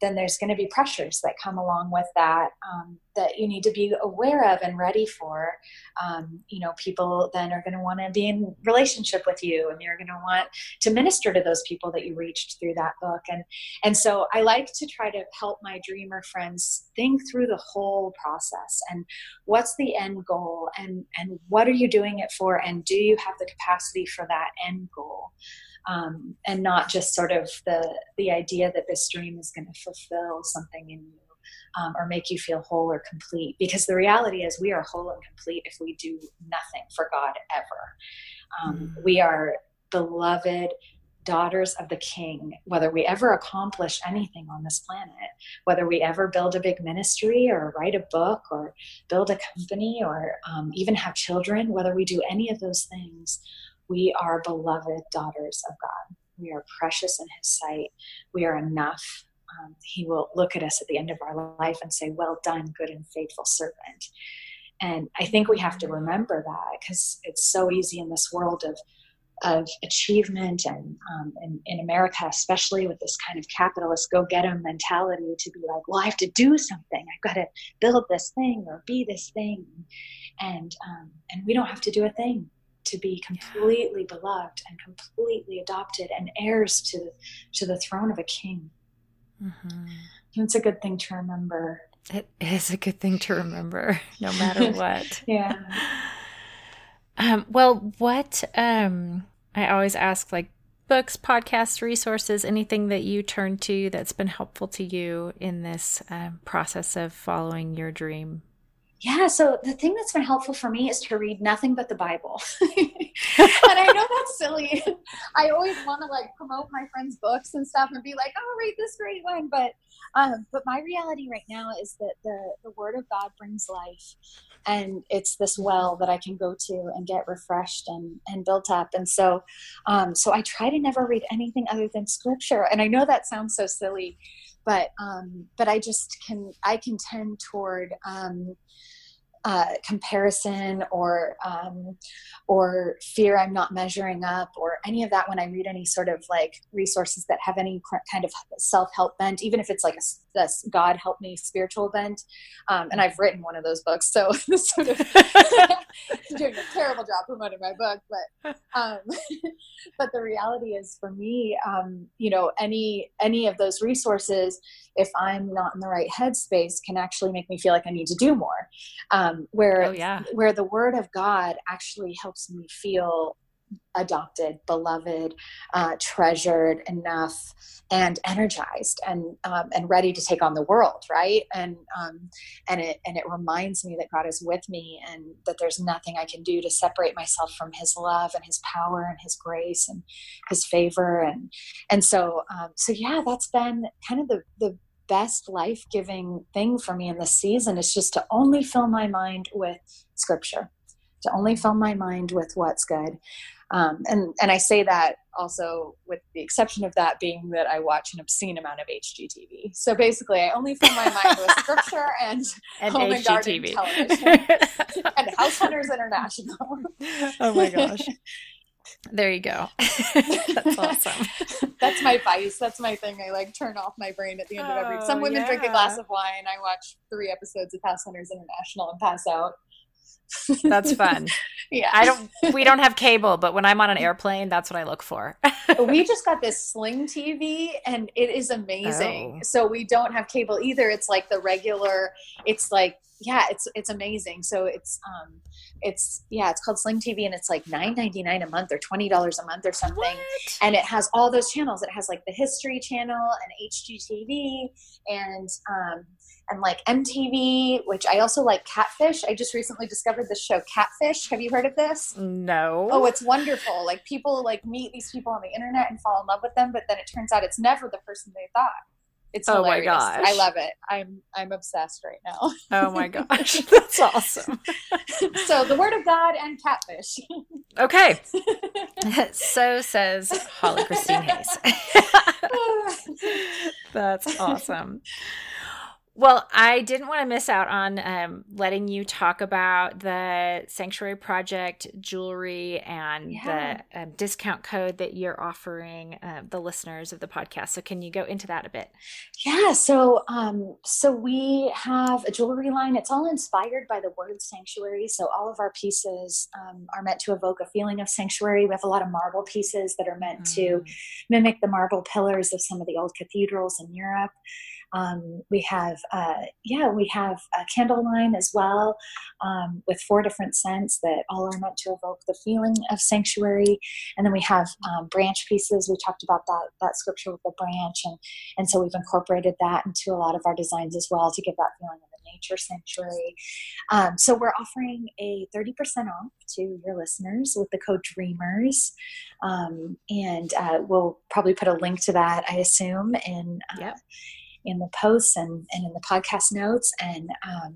then there's going to be pressures that come along with that um, that you need to be aware of and ready for. Um, you know, people then are going to want to be in relationship with you, and you're going to want to minister to those people that you reached through that book. And and so I like to try to help my dreamer friends think through the whole process and what's the end goal, and and what are you doing it for, and do you have the capacity for that end goal um, and not just sort of the the idea that this dream is going to fulfill something in you um, or make you feel whole or complete. Because the reality is, we are whole and complete if we do nothing for God ever. Um, mm-hmm. We are beloved daughters of the king whether we ever accomplish anything on this planet whether we ever build a big ministry or write a book or build a company or um, even have children whether we do any of those things we are beloved daughters of God. We are precious in His sight. We are enough. Um, he will look at us at the end of our life and say, Well done, good and faithful servant. And I think we have to remember that because it's so easy in this world of of achievement and um, in, in America, especially with this kind of capitalist go get 'em mentality to be like, well, I have to do something. I've got to build this thing or be this thing. And, um, and we don't have to do a thing to be completely yeah. beloved and completely adopted and heirs to, to the throne of a king. Mm-hmm. It's a good thing to remember. It is a good thing to remember, no matter what. yeah. Um, well, what um, I always ask, like books, podcasts, resources, anything that you turn to that's been helpful to you in this um, process of following your dream yeah so the thing that's been helpful for me is to read nothing but the bible. And i know that's silly. I always want to like promote my friends books and stuff and be like oh read this great one. But um but my reality right now is that the the word of god brings life. And it's this well that i can go to and get refreshed and and built up. And so um so i try to never read anything other than scripture. And i know that sounds so silly but um, but I just can I can tend toward um, uh, comparison or um, or fear I'm not measuring up or any of that when I read any sort of like resources that have any kind of self help bent, even if it's like a, a God help me spiritual bent. Um, and I've written one of those books, so sort of doing a terrible job promoting my book. But um, but the reality is for me, um, you know, any any of those resources if I'm not in the right headspace, can actually make me feel like I need to do more. Um, where oh, yeah. where the Word of God actually helps me feel adopted, beloved, uh, treasured enough, and energized, and um, and ready to take on the world, right? And um, and it and it reminds me that God is with me, and that there's nothing I can do to separate myself from His love and His power and His grace and His favor, and and so um, so yeah, that's been kind of the the best life giving thing for me in this season is just to only fill my mind with scripture, to only fill my mind with what's good. Um, and and I say that also with the exception of that being that I watch an obscene amount of HGTV. So basically, I only fill my mind with scripture and, and home HGTV. and garden television and House Hunters International. oh my gosh. There you go. That's awesome. That's my vice. That's my thing. I like turn off my brain at the end oh, of every. Some women yeah. drink a glass of wine. I watch three episodes of House Hunters International and pass out. That's fun. yeah. I don't we don't have cable, but when I'm on an airplane, that's what I look for. we just got this Sling TV and it is amazing. Oh. So we don't have cable either. It's like the regular it's like yeah, it's it's amazing. So it's um it's yeah, it's called Sling TV and it's like nine ninety nine a month or twenty dollars a month or something. What? And it has all those channels. It has like the History Channel and HGTV and um and like MTV, which I also like Catfish. I just recently discovered the show Catfish. Have you heard of this? No. Oh, it's wonderful. Like people like meet these people on the internet and fall in love with them, but then it turns out it's never the person they thought. It's oh hilarious. my gosh. I love it. I'm I'm obsessed right now. oh my gosh. That's awesome. so the word of God and catfish. okay. so says Holly Christine Hayes. That's awesome. Well, I didn't want to miss out on um, letting you talk about the Sanctuary Project jewelry and yeah. the um, discount code that you're offering uh, the listeners of the podcast. So, can you go into that a bit? Yeah. So, um, so we have a jewelry line. It's all inspired by the word sanctuary. So, all of our pieces um, are meant to evoke a feeling of sanctuary. We have a lot of marble pieces that are meant mm. to mimic the marble pillars of some of the old cathedrals in Europe. Um, we have, uh, yeah, we have a candle line as well um, with four different scents that all are meant to evoke the feeling of sanctuary. And then we have um, branch pieces. We talked about that that scripture with the branch, and and so we've incorporated that into a lot of our designs as well to give that feeling of a nature sanctuary. Um, so we're offering a 30% off to your listeners with the code DREAMERS. Um, and uh, we'll probably put a link to that, I assume, in uh, yep in the posts and, and in the podcast notes. And um,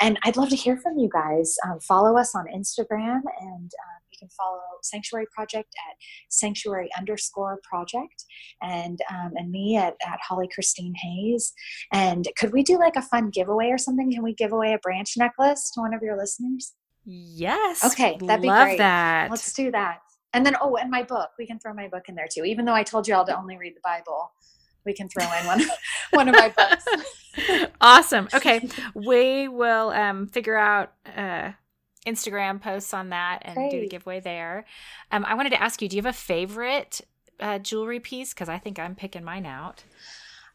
and I'd love to hear from you guys. Um, follow us on Instagram and um, you can follow Sanctuary Project at sanctuary underscore project and um, and me at, at Holly Christine Hayes. And could we do like a fun giveaway or something? Can we give away a branch necklace to one of your listeners? Yes. Okay, that'd be Love great. that. Let's do that. and then oh and my book we can throw my book in there too even though i told you all to only read the bible we can throw in one one of my books awesome okay we will um figure out uh instagram posts on that and Great. do the giveaway there um i wanted to ask you do you have a favorite uh, jewelry piece because i think i'm picking mine out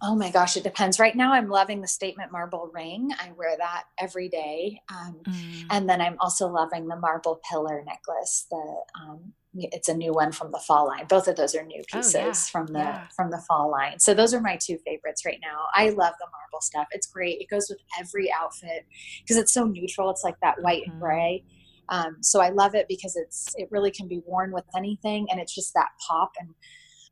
Oh my gosh, it depends. Right now, I'm loving the statement marble ring. I wear that every day. Um, mm. And then I'm also loving the marble pillar necklace. The um, it's a new one from the fall line. Both of those are new pieces oh, yeah. from the yeah. from the fall line. So those are my two favorites right now. I love the marble stuff. It's great. It goes with every outfit because it's so neutral. It's like that white mm. and gray. Um, so I love it because it's it really can be worn with anything, and it's just that pop and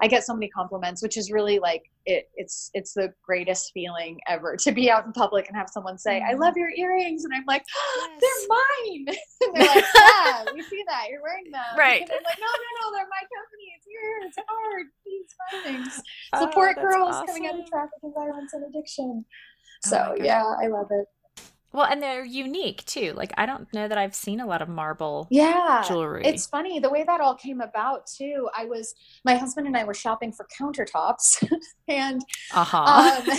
I get so many compliments, which is really like it, it's it's the greatest feeling ever to be out in public and have someone say, "I love your earrings," and I'm like, oh, yes. "They're mine." and they're like, "Yeah, we see that you're wearing them." Right. And I'm like, "No, no, no, they're my company. It's yours. It's. Please buy things. Support oh, girls awesome. coming out of trafficking, environments and addiction." Oh so oh yeah, I love it. Well, and they're unique too. Like I don't know that I've seen a lot of marble yeah, jewelry. It's funny the way that all came about too. I was my husband and I were shopping for countertops and uh-huh. um,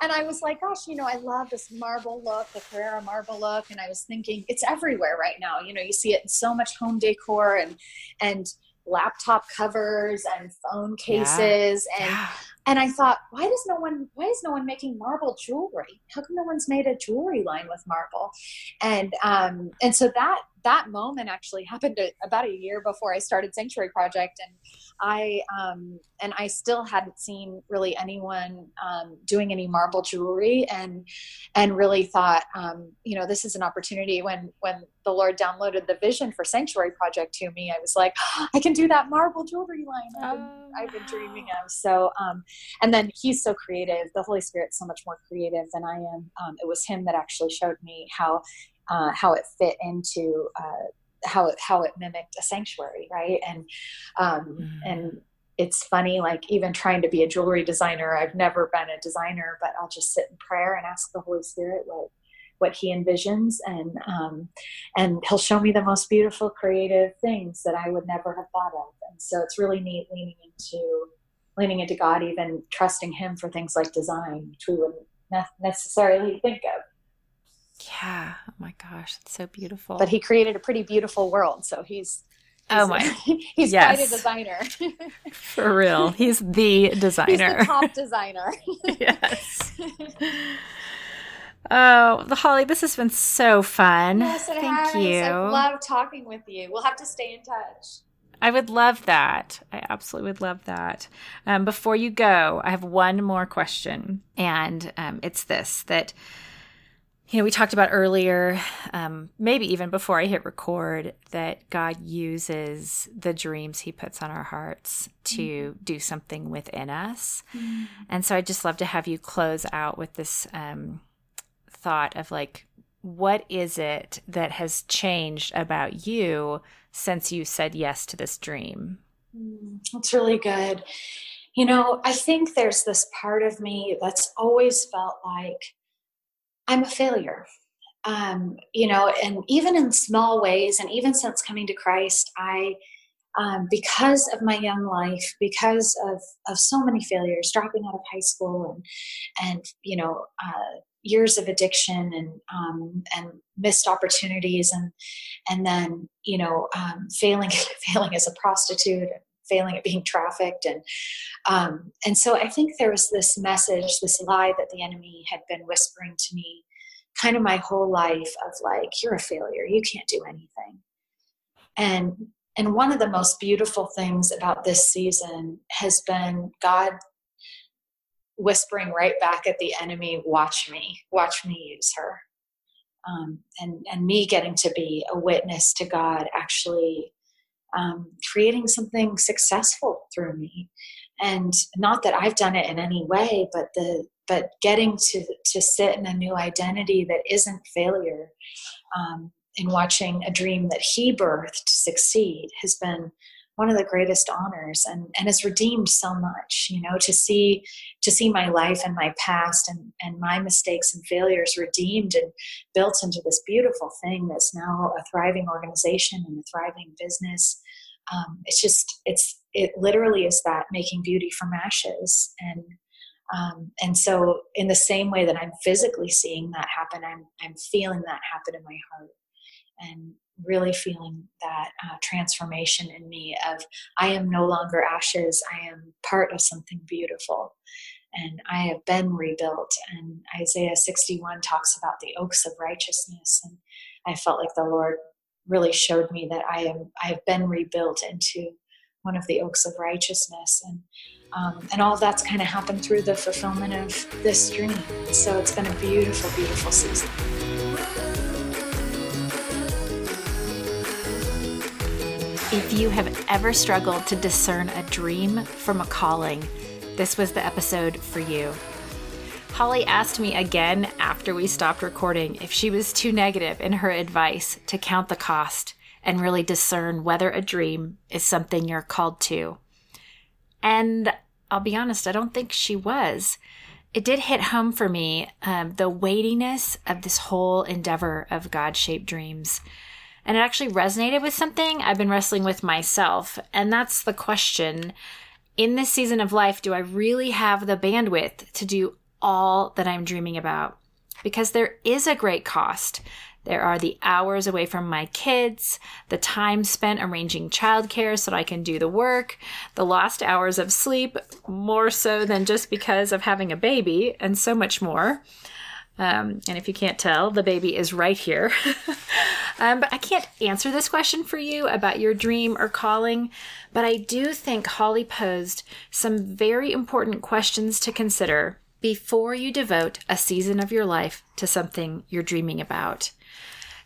and I was like, gosh, you know, I love this marble look, the Carrara marble look, and I was thinking it's everywhere right now. You know, you see it in so much home decor and and laptop covers and phone cases yeah. and yeah and I thought, why does no one why is no one making marble jewelry? How come no one's made a jewelry line with marble? And um, and so that that moment actually happened about a year before I started Sanctuary Project, and I um, and I still hadn't seen really anyone um, doing any marble jewelry, and and really thought, um, you know, this is an opportunity. When when the Lord downloaded the vision for Sanctuary Project to me, I was like, oh, I can do that marble jewelry line I've been, oh, I've been dreaming of. So, um, and then He's so creative. The Holy Spirit's so much more creative than I am. Um, it was Him that actually showed me how uh, how it fit into uh, how it how it mimicked a sanctuary, right? And um, mm. and it's funny, like even trying to be a jewelry designer, I've never been a designer, but I'll just sit in prayer and ask the Holy Spirit what what He envisions, and um, and He'll show me the most beautiful, creative things that I would never have thought of. And so it's really neat leaning into leaning into God, even trusting Him for things like design, which we wouldn't necessarily think of. Yeah. Oh my gosh, it's so beautiful. But he created a pretty beautiful world, so he's, he's oh my, he's yes. quite a designer. For real, he's the designer. He's the top designer. yes. Oh, the Holly, this has been so fun. Yes, it Thank has. you. I love talking with you. We'll have to stay in touch. I would love that. I absolutely would love that. Um, before you go, I have one more question, and um, it's this: that you know, we talked about earlier, um, maybe even before I hit record, that God uses the dreams He puts on our hearts to mm-hmm. do something within us. Mm-hmm. And so I'd just love to have you close out with this um, thought of like, what is it that has changed about you since you said yes to this dream? Mm, that's really good. You know, I think there's this part of me that's always felt like, I'm a failure. Um, you know, and even in small ways, and even since coming to Christ, I, um, because of my young life, because of, of so many failures, dropping out of high school and, and, you know, uh, years of addiction and, um, and missed opportunities and, and then, you know, um, failing, failing as a prostitute failing at being trafficked. And um, and so i think there was this message this lie that the enemy had been whispering to me kind of my whole life of like you're a failure. You can't do anything. And and one of the most beautiful things about this season has been god whispering right back at the enemy watch me. Watch me use her. Um, and and me getting to be a witness to god actually um, creating something successful through me. And not that i've done it in any way but the but getting to to sit in a new identity that isn't failure um, and watching a dream that he birthed succeed has been one of the greatest honors and and has redeemed so much you know to see to see my life and my past and and my mistakes and failures redeemed and built into this beautiful thing that's now a thriving organization and a thriving business um, it's just it's it literally is that making beauty from ashes. And um, and so in the same way that i'm physically seeing that happen i'm i'm feeling that happen in my heart and really feeling that uh, transformation in me of i am no longer ashes. I am part of something beautiful. And i have been rebuilt. And isaiah 61 talks about the oaks of righteousness. And i felt like the lord really showed me that i am i have been rebuilt into one of the oaks of righteousness. And um, and all that's kind of happened through the fulfillment of this dream. So it's been a beautiful beautiful season. If you have ever struggled to discern a dream from a calling, this was the episode for you. Holly asked me again after we stopped recording if she was too negative in her advice to count the cost and really discern whether a dream is something you're called to. And I'll be honest, I don't think she was. It did hit home for me um, the weightiness of this whole endeavor of God shaped dreams. And it actually resonated with something I've been wrestling with myself. And that's the question in this season of life, do I really have the bandwidth to do all that I'm dreaming about? Because there is a great cost. There are the hours away from my kids, the time spent arranging childcare so that I can do the work, the lost hours of sleep, more so than just because of having a baby, and so much more. Um, and if you can't tell, the baby is right here. um, but I can't answer this question for you about your dream or calling. But I do think Holly posed some very important questions to consider before you devote a season of your life to something you're dreaming about.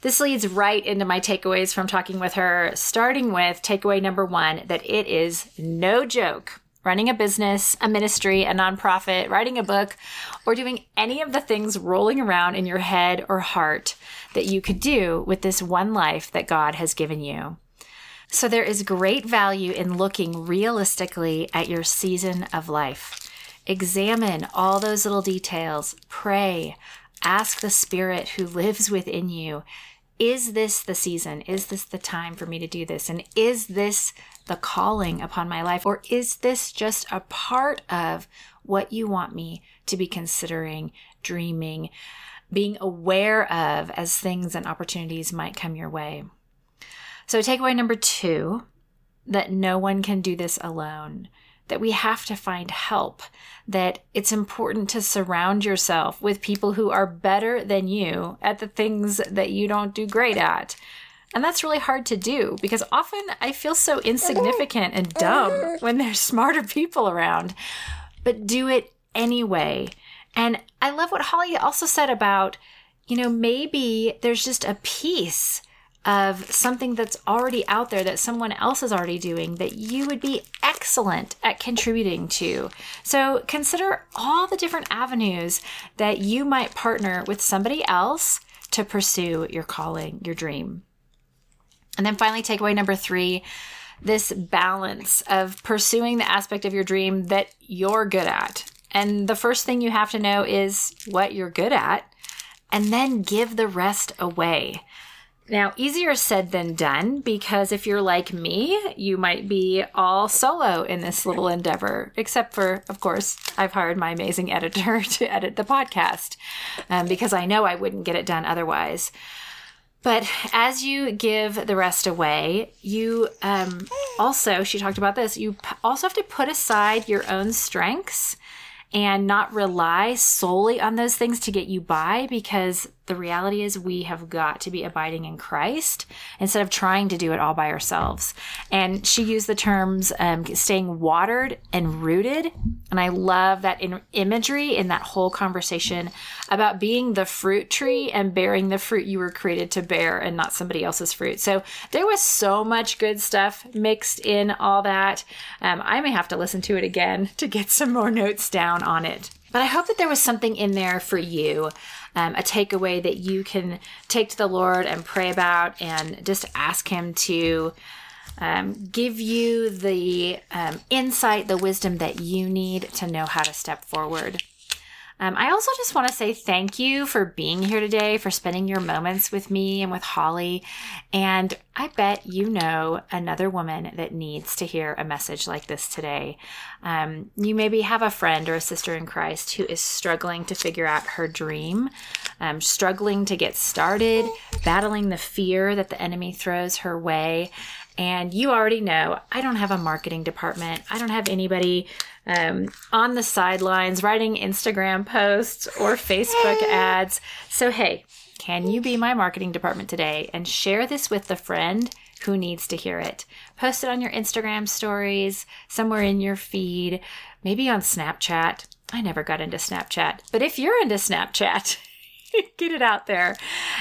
This leads right into my takeaways from talking with her, starting with takeaway number one that it is no joke running a business, a ministry, a nonprofit, writing a book, or doing any of the things rolling around in your head or heart that you could do with this one life that God has given you. So there is great value in looking realistically at your season of life. Examine all those little details, pray, ask the Spirit who lives within you is this the season? Is this the time for me to do this? And is this the calling upon my life? Or is this just a part of what you want me to be considering, dreaming, being aware of as things and opportunities might come your way? So, takeaway number two that no one can do this alone that we have to find help, that it's important to surround yourself with people who are better than you at the things that you don't do great at. And that's really hard to do because often I feel so insignificant and dumb when there's smarter people around. But do it anyway. And I love what Holly also said about, you know, maybe there's just a piece of something that's already out there that someone else is already doing that you would be excellent at contributing to. So consider all the different avenues that you might partner with somebody else to pursue your calling, your dream. And then finally, takeaway number three this balance of pursuing the aspect of your dream that you're good at. And the first thing you have to know is what you're good at, and then give the rest away. Now, easier said than done because if you're like me, you might be all solo in this little endeavor, except for, of course, I've hired my amazing editor to edit the podcast um, because I know I wouldn't get it done otherwise. But as you give the rest away, you um, also, she talked about this, you also have to put aside your own strengths and not rely solely on those things to get you by because the reality is we have got to be abiding in Christ instead of trying to do it all by ourselves. And she used the terms um, staying watered and rooted. And I love that in imagery in that whole conversation about being the fruit tree and bearing the fruit you were created to bear and not somebody else's fruit. So there was so much good stuff mixed in all that. Um, I may have to listen to it again to get some more notes down on it. But I hope that there was something in there for you, um, a takeaway that you can take to the Lord and pray about and just ask Him to um, give you the um, insight, the wisdom that you need to know how to step forward. Um, I also just want to say thank you for being here today, for spending your moments with me and with Holly. And I bet you know another woman that needs to hear a message like this today. Um, you maybe have a friend or a sister in Christ who is struggling to figure out her dream, um, struggling to get started, battling the fear that the enemy throws her way. And you already know I don't have a marketing department. I don't have anybody um, on the sidelines writing Instagram posts or Facebook ads. So, hey, can you be my marketing department today and share this with the friend who needs to hear it? Post it on your Instagram stories, somewhere in your feed, maybe on Snapchat. I never got into Snapchat, but if you're into Snapchat, get it out there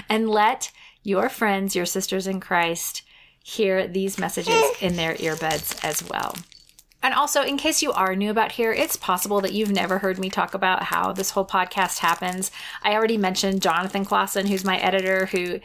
and let your friends, your sisters in Christ, hear these messages in their earbuds as well. And also, in case you are new about here, it's possible that you've never heard me talk about how this whole podcast happens. I already mentioned Jonathan Clausen, who's my editor, who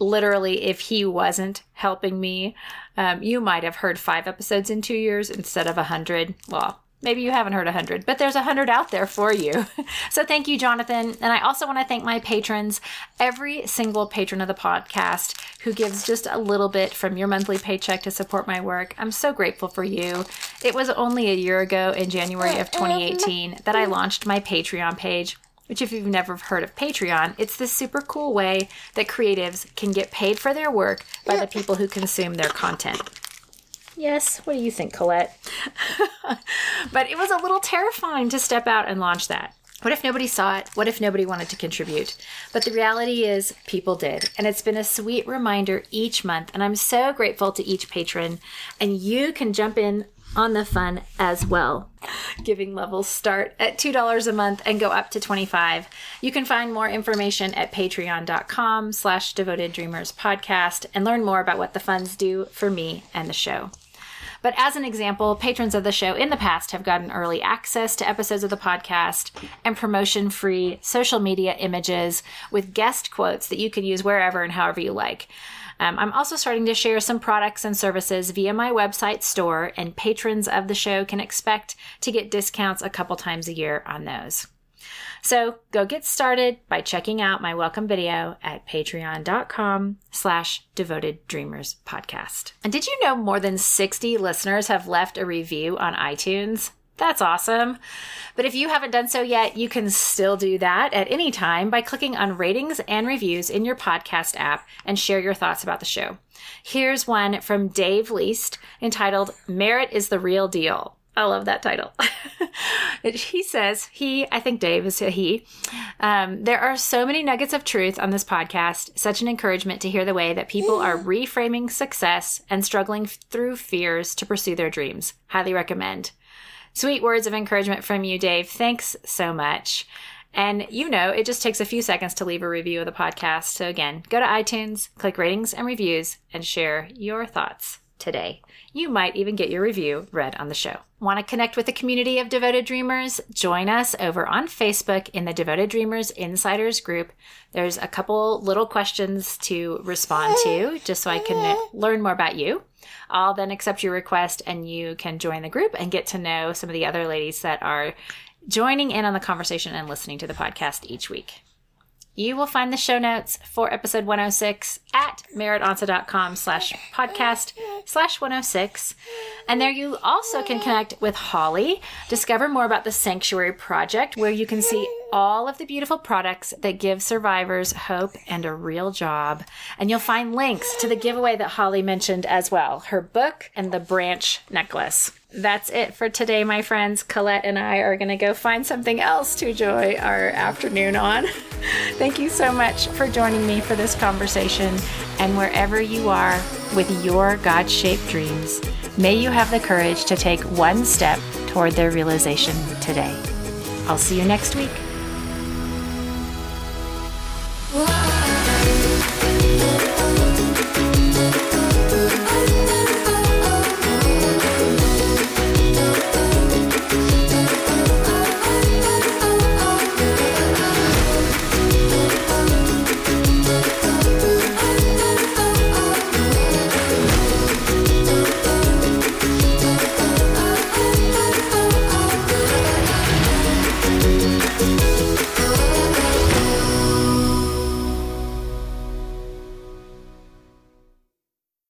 literally, if he wasn't helping me, um, you might have heard five episodes in two years instead of a hundred. Well, Maybe you haven't heard 100, but there's 100 out there for you. so thank you, Jonathan. And I also want to thank my patrons, every single patron of the podcast who gives just a little bit from your monthly paycheck to support my work. I'm so grateful for you. It was only a year ago in January of 2018 that I launched my Patreon page. Which, if you've never heard of Patreon, it's this super cool way that creatives can get paid for their work by the people who consume their content. Yes, what do you think, Colette? but it was a little terrifying to step out and launch that. What if nobody saw it? What if nobody wanted to contribute? But the reality is, people did. And it's been a sweet reminder each month. And I'm so grateful to each patron. And you can jump in on the fun as well. Giving levels start at $2 a month and go up to 25. You can find more information at patreon.com slash devoted dreamers podcast and learn more about what the funds do for me and the show. But as an example, patrons of the show in the past have gotten early access to episodes of the podcast and promotion free social media images with guest quotes that you can use wherever and however you like. Um, I'm also starting to share some products and services via my website store, and patrons of the show can expect to get discounts a couple times a year on those. So go get started by checking out my welcome video at patreon.com slash devoted dreamers podcast. And did you know more than 60 listeners have left a review on iTunes? That's awesome. But if you haven't done so yet, you can still do that at any time by clicking on ratings and reviews in your podcast app and share your thoughts about the show. Here's one from Dave Least entitled Merritt is the Real Deal. I love that title. he says, he, I think Dave is a he. Um, there are so many nuggets of truth on this podcast, such an encouragement to hear the way that people are reframing success and struggling through fears to pursue their dreams. Highly recommend. Sweet words of encouragement from you, Dave. Thanks so much. And you know, it just takes a few seconds to leave a review of the podcast. So again, go to iTunes, click ratings and reviews, and share your thoughts today. You might even get your review read on the show. Want to connect with the community of devoted dreamers? Join us over on Facebook in the Devoted Dreamers Insiders group. There's a couple little questions to respond to just so I can learn more about you. I'll then accept your request and you can join the group and get to know some of the other ladies that are joining in on the conversation and listening to the podcast each week. You will find the show notes for episode 106 at merrittonsa.com slash podcast slash 106. And there you also can connect with Holly, discover more about the Sanctuary Project, where you can see all of the beautiful products that give survivors hope and a real job. And you'll find links to the giveaway that Holly mentioned as well, her book and the branch necklace that's it for today, my friends. Colette and I are going to go find something else to enjoy our afternoon on. Thank you so much for joining me for this conversation. And wherever you are with your God shaped dreams, may you have the courage to take one step toward their realization today. I'll see you next week.